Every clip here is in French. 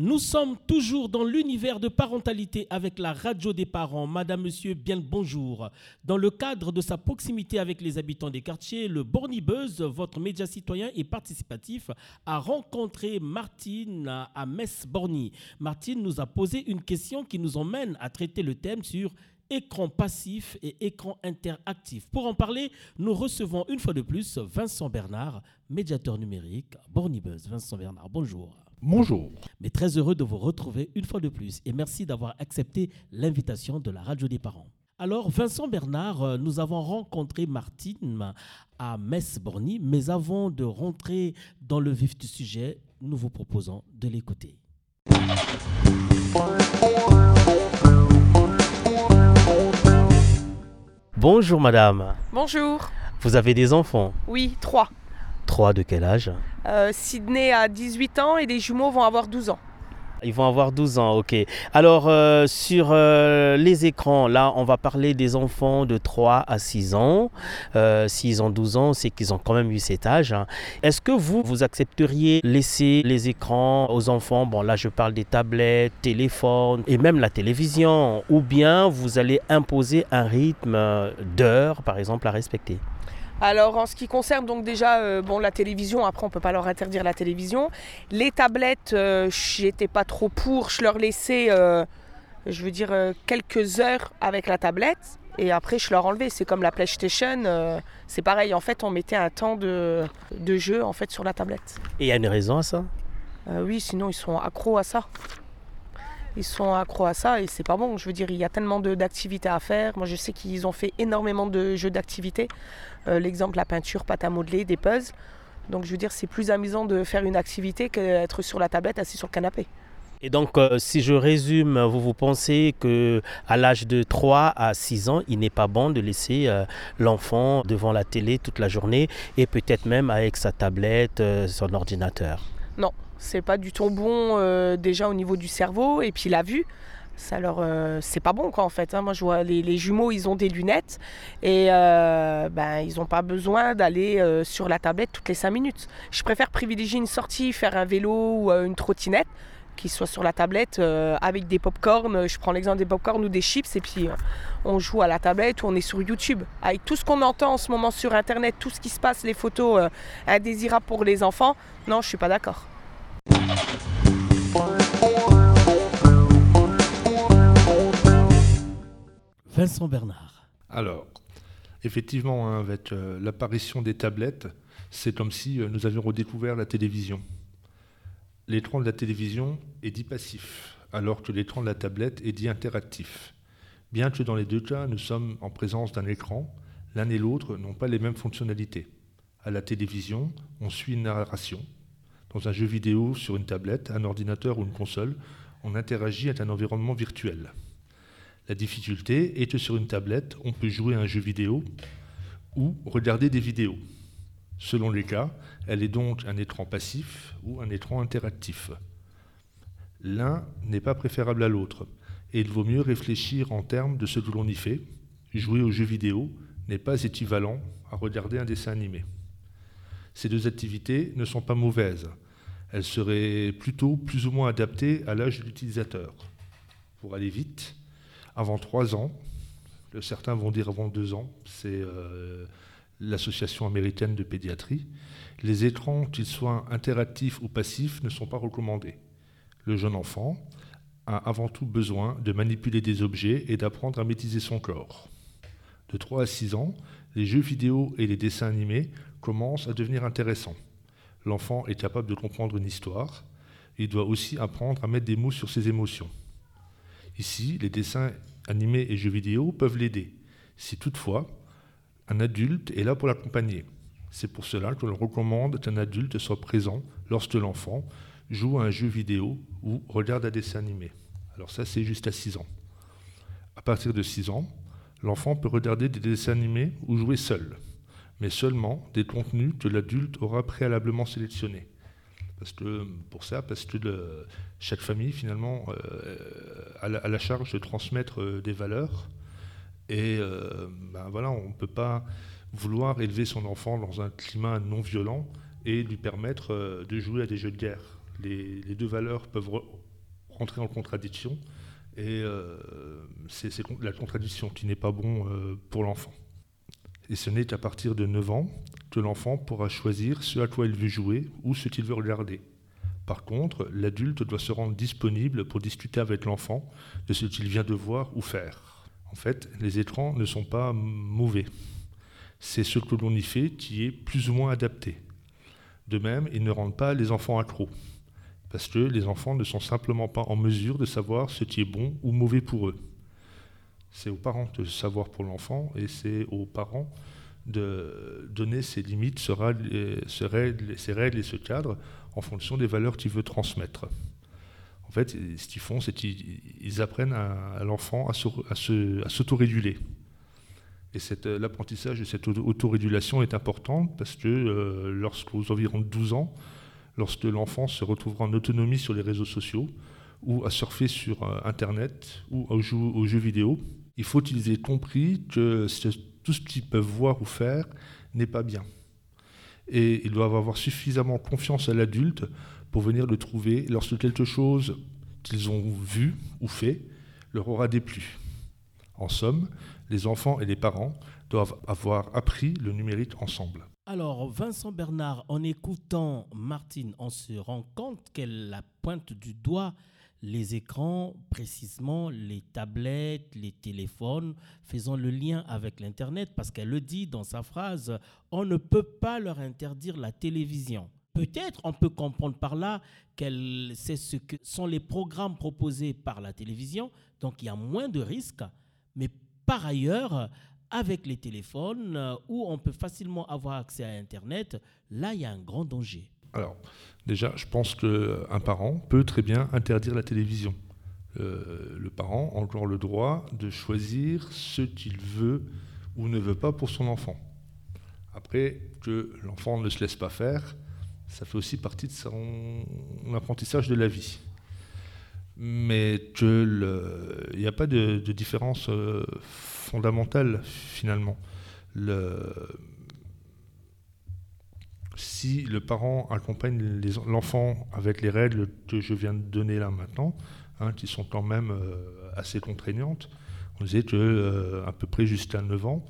Nous sommes toujours dans l'univers de parentalité avec la radio des parents. Madame, monsieur, bien le bonjour. Dans le cadre de sa proximité avec les habitants des quartiers, le Bornibuzz, votre média citoyen et participatif, a rencontré Martine à Metz-Borny. Martine nous a posé une question qui nous emmène à traiter le thème sur écran passif et écran interactif. Pour en parler, nous recevons une fois de plus Vincent Bernard, médiateur numérique Bornibuzz. Vincent Bernard, bonjour. Bonjour. Mais très heureux de vous retrouver une fois de plus et merci d'avoir accepté l'invitation de la radio des parents. Alors, Vincent Bernard, euh, nous avons rencontré Martine à Metz-Borny, mais avant de rentrer dans le vif du sujet, nous vous proposons de l'écouter. Bonjour madame, Bonjour. vous avez des enfants? Oui, trois. Trois de quel âge? Euh, Sydney a 18 ans et les jumeaux vont avoir 12 ans. Ils vont avoir 12 ans, ok. Alors, euh, sur euh, les écrans, là, on va parler des enfants de 3 à 6 ans. Euh, S'ils ont 12 ans, c'est qu'ils ont quand même eu cet âge. hein. Est-ce que vous, vous accepteriez laisser les écrans aux enfants? Bon, là, je parle des tablettes, téléphones et même la télévision. Ou bien vous allez imposer un rythme d'heures, par exemple, à respecter? Alors en ce qui concerne donc déjà euh, bon la télévision, après on peut pas leur interdire la télévision. Les tablettes, euh, j'étais pas trop pour, je leur laissais, euh, je veux dire quelques heures avec la tablette et après je leur enlevais. C'est comme la PlayStation, euh, c'est pareil. En fait on mettait un temps de, de jeu en fait sur la tablette. Et il y a une raison à ça? Euh, oui, sinon ils sont accros à ça. Ils sont accros à ça et c'est pas bon. Je veux dire, il y a tellement d'activités à faire. Moi, je sais qu'ils ont fait énormément de jeux d'activités. Euh, L'exemple, la peinture, pâte à modeler, des puzzles. Donc, je veux dire, c'est plus amusant de faire une activité qu'être sur la tablette assis sur le canapé. Et donc, euh, si je résume, vous, vous pensez que à l'âge de 3 à 6 ans, il n'est pas bon de laisser euh, l'enfant devant la télé toute la journée et peut-être même avec sa tablette, euh, son ordinateur? C'est pas du tout bon euh, déjà au niveau du cerveau et puis la vue. Ça leur, euh, c'est pas bon quoi en fait. hein. Moi je vois les, jumeaux, ils ont des lunettes et euh, ben ils n'ont pas besoin d'aller sur la tablette toutes les 5 minutes. Je préfère privilégier une sortie, faire un vélo ou une trottinette qui soit sur la tablette avec des pop-corn. Je prends l'exemple des pop-corn ou des chips et puis on joue à la tablette ou on est sur YouTube. Avec tout ce qu'on entend en ce moment sur internet, tout ce qui se passe, les photos indésirables pour les enfants, non, je suis pas d'accord. Vincent Bernard. Alors, effectivement, hein, avec euh, l'apparition des tablettes, c'est comme si euh, nous avions redécouvert la télévision. L'écran de la télévision est dit passif, alors que l'écran de la tablette est dit interactif. Bien que dans les deux cas, nous sommes en présence d'un écran, l'un et l'autre n'ont pas les mêmes fonctionnalités. À la télévision, on suit une narration. Dans un jeu vidéo, sur une tablette, un ordinateur ou une console, on interagit avec un environnement virtuel. La difficulté est que sur une tablette, on peut jouer à un jeu vidéo ou regarder des vidéos. Selon les cas, elle est donc un écran passif ou un écran interactif. L'un n'est pas préférable à l'autre, et il vaut mieux réfléchir en termes de ce que l'on y fait. Jouer aux jeux vidéo n'est pas équivalent à regarder un dessin animé. Ces deux activités ne sont pas mauvaises. Elles seraient plutôt plus ou moins adaptées à l'âge de l'utilisateur. Pour aller vite, avant trois ans, certains vont dire avant deux ans, c'est euh, l'association américaine de pédiatrie, les écrans, qu'ils soient interactifs ou passifs, ne sont pas recommandés. Le jeune enfant a avant tout besoin de manipuler des objets et d'apprendre à maîtriser son corps. De 3 à 6 ans, les jeux vidéo et les dessins animés commencent à devenir intéressants. L'enfant est capable de comprendre une histoire, il doit aussi apprendre à mettre des mots sur ses émotions. Ici, les dessins animés et jeux vidéo peuvent l'aider, si toutefois un adulte est là pour l'accompagner. C'est pour cela que l'on recommande qu'un adulte soit présent lorsque l'enfant joue à un jeu vidéo ou regarde un dessin animé. Alors ça, c'est juste à 6 ans. À partir de 6 ans, l'enfant peut regarder des dessins animés ou jouer seul, mais seulement des contenus que l'adulte aura préalablement sélectionnés. Parce que, pour ça, parce que chaque famille, finalement, euh, a, la, charge de transmettre euh, des valeurs. Et euh, ben voilà, on ne peut pas vouloir élever son enfant dans un climat non violent et lui permettre de jouer à des jeux de guerre. Les, deux valeurs peuvent re- entrer en contradiction. Et c'est la contradiction qui n'est pas bon pour l'enfant. Et ce n'est qu'à partir de 9 ans que l'enfant pourra choisir ce à quoi il veut jouer ou ce qu'il veut regarder. Par contre, l'adulte doit se rendre disponible pour discuter avec l'enfant de ce qu'il vient de voir ou faire. En fait, les écrans ne sont pas mauvais. C'est ce que l'on y fait qui est plus ou moins adapté. De même, ils ne rendent pas les enfants accros, parce que les enfants ne sont simplement pas en mesure de savoir ce qui est bon ou mauvais pour eux. C'est aux parents de savoir pour l'enfant et c'est aux parents de donner ses limites, ses règles, et ce cadre en fonction des valeurs qu'il veut transmettre. En fait, ce qu'ils font, c'est qu'ils apprennent à, l'enfant à s'autoréguler. Et euh, l'apprentissage de cette autorégulation est important parce que euh, lorsqu'aux environs 12 ans, lorsque l'enfant se retrouvera en autonomie sur les réseaux sociaux ou à surfer sur euh, Internet ou aux jeux, vidéo, il faut qu'ils aient compris que tout ce qu'ils peuvent voir ou faire n'est pas bien et ils doivent avoir suffisamment confiance à l'adulte pour venir le trouver lorsque quelque chose qu'ils ont vu ou fait leur aura déplu. En somme, les enfants et les parents doivent avoir appris le numérique ensemble. Alors, Vincent Bernard, en écoutant Martine, on se rend compte qu'elle la pointe du doigt les écrans, précisément les tablettes, les téléphones, faisant le lien avec l'Internet, parce qu'elle le dit dans sa phrase, on ne peut pas leur interdire la télévision. Peut-être on peut comprendre par là qu'elle c'est ce que sont les programmes proposés par la télévision, donc il y a moins de risques, mais par ailleurs, avec les téléphones, euh, où on peut facilement avoir accès à Internet, là, il y a un grand danger. Alors, déjà, je pense qu'un parent peut très bien interdire la télévision. Euh, le parent a encore le droit de choisir ce qu'il veut ou ne veut pas pour son enfant. Après, que l'enfant ne se laisse pas faire, ça fait aussi partie de son apprentissage de la vie. Mais qu'il n'y a pas de, différence euh, fondamentale finalement. Le, si le parent accompagne l'enfant avec les règles que je viens de donner là maintenant, hein, qui sont quand même euh, assez contraignantes, on disait que euh, à peu près jusqu'à 9 ans,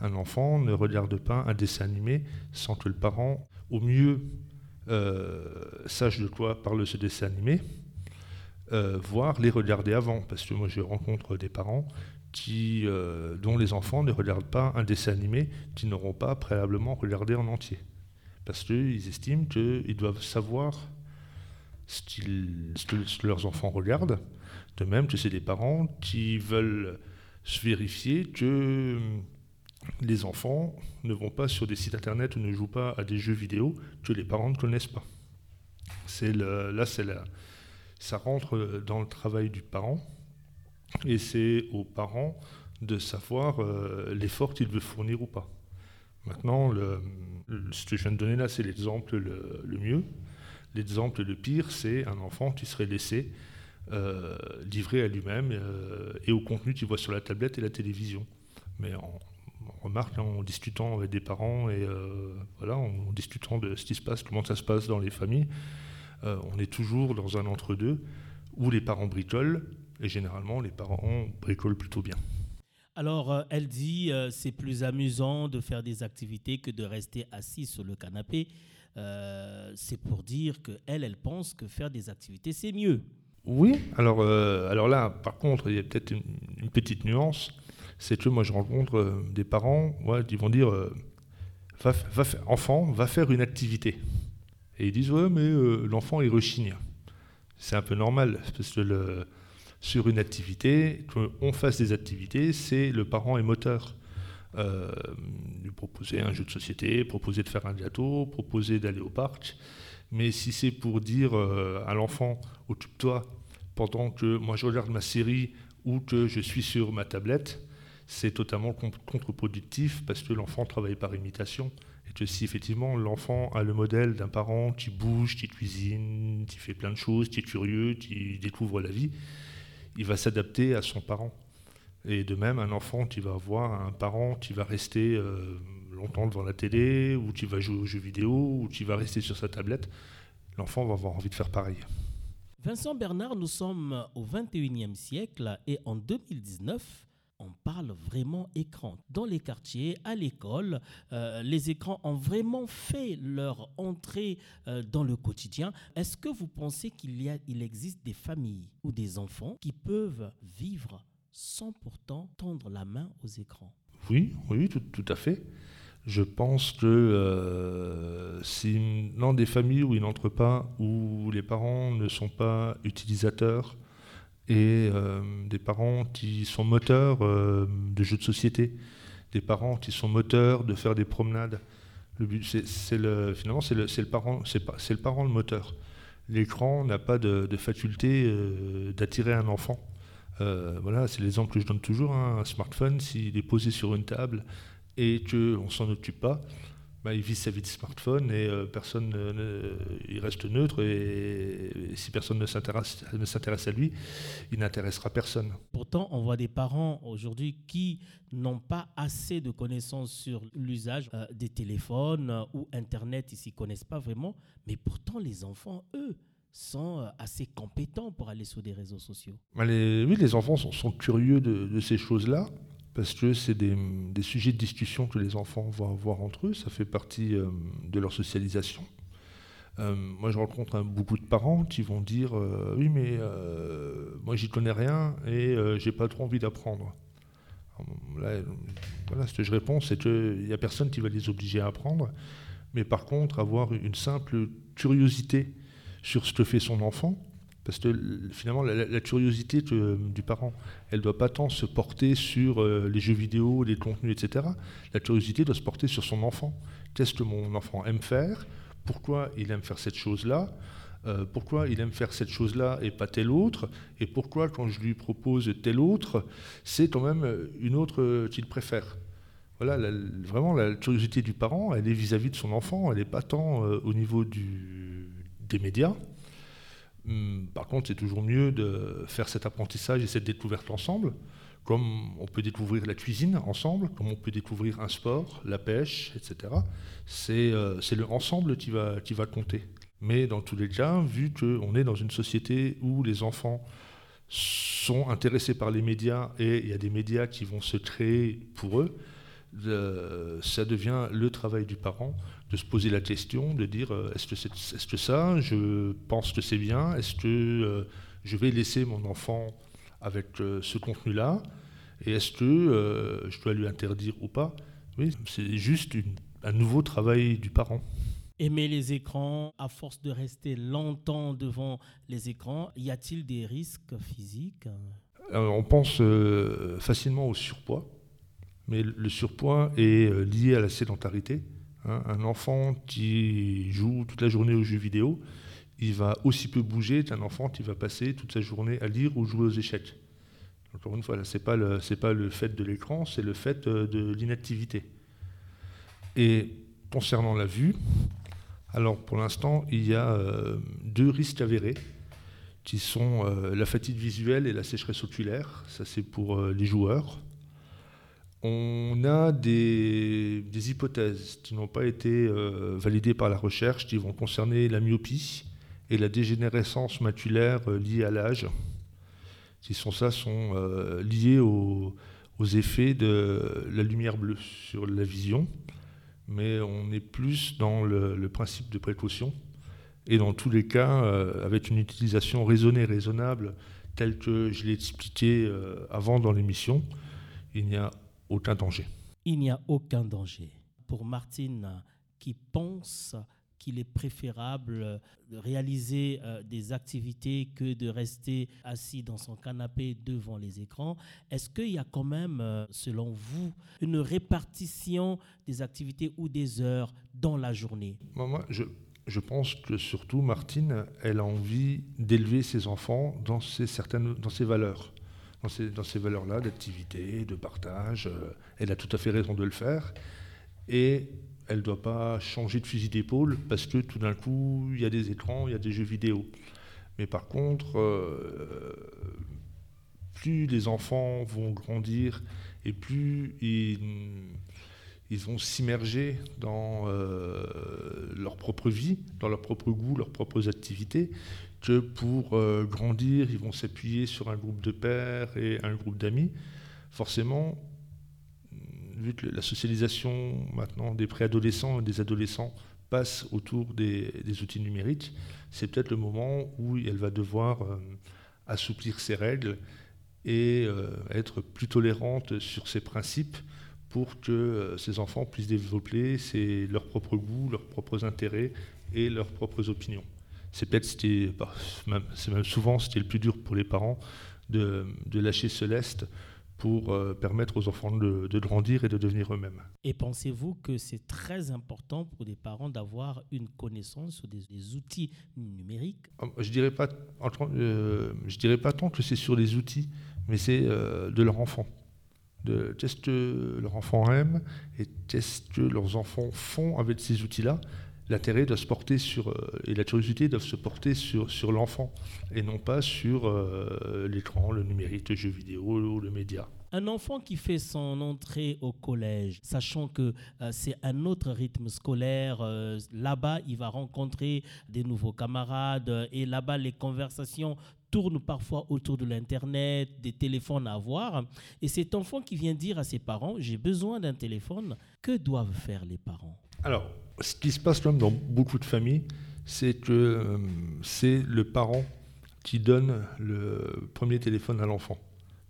un enfant ne regarde pas un dessin animé sans que le parent, au mieux, euh, sache de quoi parle ce dessin animé, voire les regarder avant. Parce que moi, je rencontre des parents dont les enfants ne regardent pas un dessin animé, qui n'auront pas préalablement regardé en entier parce qu'ils estiment qu'ils doivent savoir ce, que leurs enfants regardent. De même que c'est des parents qui veulent se vérifier que les enfants ne vont pas sur des sites internet ou ne jouent pas à des jeux vidéo que les parents ne connaissent pas. Là, ça rentre dans le travail du parent et c'est aux parents de savoir euh, l'effort qu'il veut fournir ou pas. Maintenant, ce que je viens de donner là, c'est l'exemple le, mieux. L'exemple le pire, c'est un enfant qui serait laissé euh, livré à lui-même euh, et au contenu qu'il voit sur la tablette et la télévision. Mais en, on remarque en discutant avec des parents et euh, voilà, en discutant de ce qui se passe, comment ça se passe dans les familles, on est toujours dans un entre-deux où les parents bricolent et généralement les parents bricolent plutôt bien. Alors, euh, elle dit euh, c'est plus amusant de faire des activités que de rester assis sur le canapé. Euh, c'est pour dire qu'elle, elle pense que faire des activités, c'est mieux. Oui, alors, alors là, par contre, il y a peut-être une, petite nuance. C'est que moi, je rencontre des parents qui vont dire enfant, va faire une activité. Et ils disent ouais, mais l'enfant, il rechigne. C'est un peu normal, parce que le sur une activité, qu'on fasse des activités, c'est le parent est moteur. Euh, lui proposer un jeu de société, proposer de faire un gâteau, proposer d'aller au parc. Mais si c'est pour dire euh, à l'enfant, occupe-toi pendant que moi je regarde ma série ou que je suis sur ma tablette, c'est totalement contre-productif parce que l'enfant travaille par imitation. Et que si effectivement l'enfant a le modèle d'un parent qui bouge, qui cuisine, qui fait plein de choses, qui est curieux, qui découvre la vie, il va s'adapter à son parent. Et de même, un enfant qui va avoir un parent qui va rester euh, longtemps devant la télé, ou qui va jouer aux jeux vidéo, ou qui va rester sur sa tablette, l'enfant va avoir envie de faire pareil. Vincent Bernard, nous sommes au 21e siècle et en 2019, on parle vraiment écran. Dans les quartiers, à l'école, euh, les écrans ont vraiment fait leur entrée euh, dans le quotidien. Est-ce que vous pensez qu'il y a, il existe des familles ou des enfants qui peuvent vivre sans pourtant tendre la main aux écrans? Oui, oui, tout, à fait. Je pense que euh, si dans des familles où il n'entre pas, où les parents ne sont pas utilisateurs, et euh, des parents qui sont moteurs euh, de jeux de société, des parents qui sont moteurs de faire des promenades. Finalement, c'est le, parent, c'est, le parent le moteur. L'écran n'a pas de, faculté euh, d'attirer un enfant. Voilà, c'est l'exemple que je donne toujours. Hein. Un smartphone, s'il est posé sur une table et qu'on ne s'en occupe pas, bah, il vit sa vie de smartphone et euh, personne ne, il reste neutre et, et si personne ne s'intéresse, ne s'intéresse à lui, il n'intéressera personne. Pourtant, on voit des parents aujourd'hui qui n'ont pas assez de connaissances sur l'usage euh, des téléphones euh, ou Internet, ils s'y connaissent pas vraiment, mais pourtant les enfants, eux, sont assez compétents pour aller sur des réseaux sociaux. Bah, les, oui, les enfants sont, sont curieux de, de ces choses-là parce que c'est des, sujets de discussion que les enfants vont avoir entre eux, ça fait partie euh, de leur socialisation. Euh, moi, je rencontre beaucoup de parents qui vont dire euh, Oui, mais moi, j'y connais rien et j'ai pas trop envie d'apprendre. Là, voilà, ce que je réponds, c'est qu'il n'y a personne qui va les obliger à apprendre, mais par contre, avoir une simple curiosité sur ce que fait son enfant, parce que finalement, la, curiosité du parent, elle ne doit pas tant se porter sur euh, les jeux vidéo, les contenus, etc. La curiosité doit se porter sur son enfant. Qu'est-ce que mon enfant aime faire? Pourquoi il aime faire cette chose-là? Euh, Pourquoi il aime faire cette chose-là et pas telle autre? Et pourquoi, quand je lui propose telle autre, c'est quand même une autre qu'il préfère? Voilà, la, vraiment, la curiosité du parent, elle est vis-à-vis -vis de son enfant, elle n'est pas tant euh, au niveau des médias, par contre, c'est toujours mieux de faire cet apprentissage et cette découverte ensemble, comme on peut découvrir la cuisine ensemble, comme on peut découvrir un sport, la pêche, etc. C'est euh, le ensemble qui va, compter. Mais dans tous les cas, vu qu'on est dans une société où les enfants sont intéressés par les médias et il y a des médias qui vont se créer pour eux, de, ça devient le travail du parent de se poser la question, de dire euh, est-ce que, c'est, est-ce que ça, je pense que c'est bien, est-ce que euh, je vais laisser mon enfant avec euh, ce contenu-là, et est-ce que euh, je dois lui interdire ou pas? Oui, c'est juste une, un nouveau travail du parent. Aimer les écrans, à force de rester longtemps devant les écrans, y a-t-il des risques physiques? Alors, On pense facilement au surpoids, mais le surpoids est lié à la sédentarité. Hein, un enfant qui joue toute la journée aux jeux vidéo, il va aussi peu bouger qu'un enfant qui va passer toute sa journée à lire ou jouer aux échecs. Encore une fois, ce n'est pas, le, fait de l'écran, c'est le fait euh, de l'inactivité. Et concernant la vue, alors pour l'instant, il y a euh, deux risques avérés qui sont euh, la fatigue visuelle et la sécheresse oculaire. Ça, c'est pour les joueurs. On a des, hypothèses qui n'ont pas été euh, validées par la recherche, qui vont concerner la myopie et la dégénérescence maculaire euh, liée à l'âge. Qui sont ça sont euh, aux, effets de la lumière bleue sur la vision, mais on est plus dans le, le principe de précaution. Et dans tous les cas, avec une utilisation raisonnée, raisonnable, telle que je l'ai expliqué avant dans l'émission, il n'y a aucun danger. Il n'y a aucun danger. Pour Martine, qui pense qu'il est préférable de réaliser euh, des activités que de rester assis dans son canapé devant les écrans, est-ce qu'il y a quand même, euh, selon vous, une répartition des activités ou des heures dans la journée? Moi, je, je pense que surtout Martine, elle a envie d'élever ses enfants dans ces, certaines, dans ces valeurs. Dans ces, valeurs-là d'activité, de partage. Euh, elle a tout à fait raison de le faire. Et elle ne doit pas changer de fusil d'épaule parce que tout d'un coup, il y a des écrans, il y a des jeux vidéo. Mais par contre, euh, plus les enfants vont grandir et plus ils, ils vont s'immerger dans euh, leur propre vie, dans leur propre goût, leurs propres activités, que pour euh, grandir, ils vont s'appuyer sur un groupe de pères et un groupe d'amis. Forcément, vu que la socialisation maintenant des préadolescents et des adolescents passe autour des, outils numériques, c'est peut-être le moment où elle va devoir euh, assouplir ses règles et être plus tolérante sur ses principes pour que euh, ces enfants puissent développer leurs propres goûts, leurs propres intérêts et leurs propres opinions. C'est peut-être, bah, c'est même souvent est le plus dur pour les parents, de, lâcher ce lest pour euh, permettre aux enfants de, grandir et de devenir eux-mêmes. Et pensez-vous que c'est très important pour des parents d'avoir une connaissance sur des, outils numériques? Ah, Je dirais pas, euh, je dirais pas tant que c'est sur les outils, mais c'est de leur enfant de qu'est-ce que leurs enfants aiment et qu'est-ce que leurs enfants font avec ces outils-là? L'intérêt doit se porter sur, euh, et la curiosité doivent se porter sur, sur l'enfant et non pas sur euh, l'écran, le numérique, le jeu vidéo ou le média. Un enfant qui fait son entrée au collège, sachant que euh, c'est un autre rythme scolaire, là-bas, il va rencontrer des nouveaux camarades et là-bas, les conversations tourne parfois autour de l'Internet, des téléphones à avoir. Et cet enfant qui vient dire à ses parents, j'ai besoin d'un téléphone, que doivent faire les parents? Alors, ce qui se passe quand même dans beaucoup de familles, c'est que euh, c'est le parent qui donne le premier téléphone à l'enfant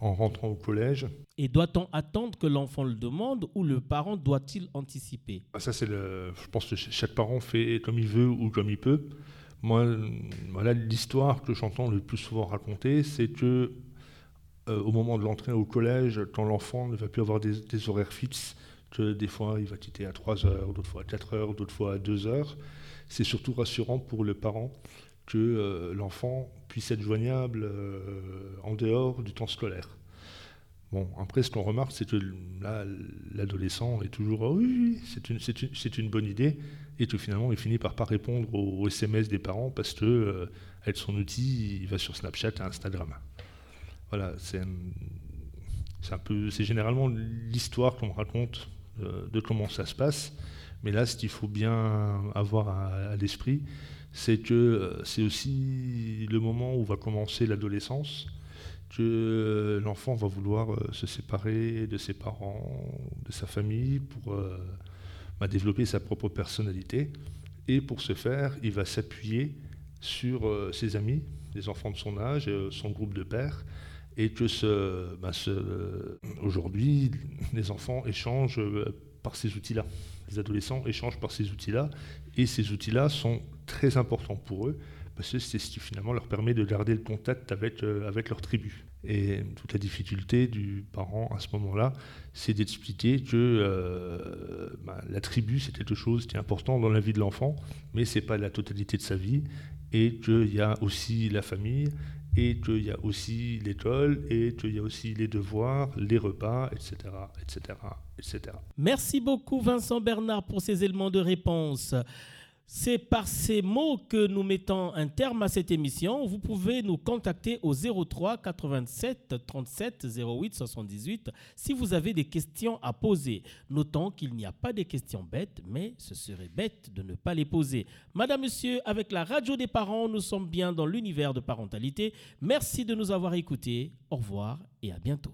en rentrant au collège. Et doit-on attendre que l'enfant le demande ou le parent doit-il anticiper? Ah, Ça, c'est le. Je pense que chaque parent fait comme il veut ou comme il peut. Moi, voilà l'histoire que j'entends le plus souvent raconter, c'est que euh, au moment de l'entrée au collège, quand l'enfant ne va plus avoir des, horaires fixes, que des fois il va quitter à 3 heures, d'autres fois à 4 heures, d'autres fois à 2 heures, c'est surtout rassurant pour le parent que euh, l'enfant puisse être joignable euh, en dehors du temps scolaire. Bon, après, ce qu'on remarque, c'est que là, l'adolescent est toujours ah oui, c'est une, une, une, bonne idée, et que finalement, il finit par pas répondre aux, SMS des parents parce que, euh, avec son outil, il va sur Snapchat et Instagram. Voilà, c'est un peu, c'est généralement l'histoire qu'on raconte de comment ça se passe. Mais là, ce qu'il faut bien avoir à, l'esprit, c'est que euh, c'est aussi le moment où va commencer l'adolescence que l'enfant va vouloir euh, se séparer de ses parents, de sa famille, pour euh, bah, développer sa propre personnalité. Et pour ce faire, il va s'appuyer sur euh, ses amis, les enfants de son âge, son groupe de pères, et que bah, aujourd'hui, les enfants échangent par ces outils-là. Les adolescents échangent par ces outils-là, et ces outils-là sont très importants pour eux parce que c'est ce qui finalement leur permet de garder le contact avec, euh, avec leur tribu. Et toute la difficulté du parent à ce moment-là, c'est d'expliquer que euh, bah, la tribu, c'est quelque chose qui est important dans la vie de l'enfant, mais ce n'est pas la totalité de sa vie, et qu'il y a aussi la famille, et qu'il y a aussi l'école, et qu'il y a aussi les devoirs, les repas, etc., etc., etc. Merci beaucoup Vincent Bernard pour ces éléments de réponse. C'est par ces mots que nous mettons un terme à cette émission. Vous pouvez nous contacter au 03 87 37 08 78 si vous avez des questions à poser. Notons qu'il n'y a pas de questions bêtes, mais ce serait bête de ne pas les poser. Madame, Monsieur, avec la radio des parents, nous sommes bien dans l'univers de parentalité. Merci de nous avoir écoutés. Au revoir et à bientôt.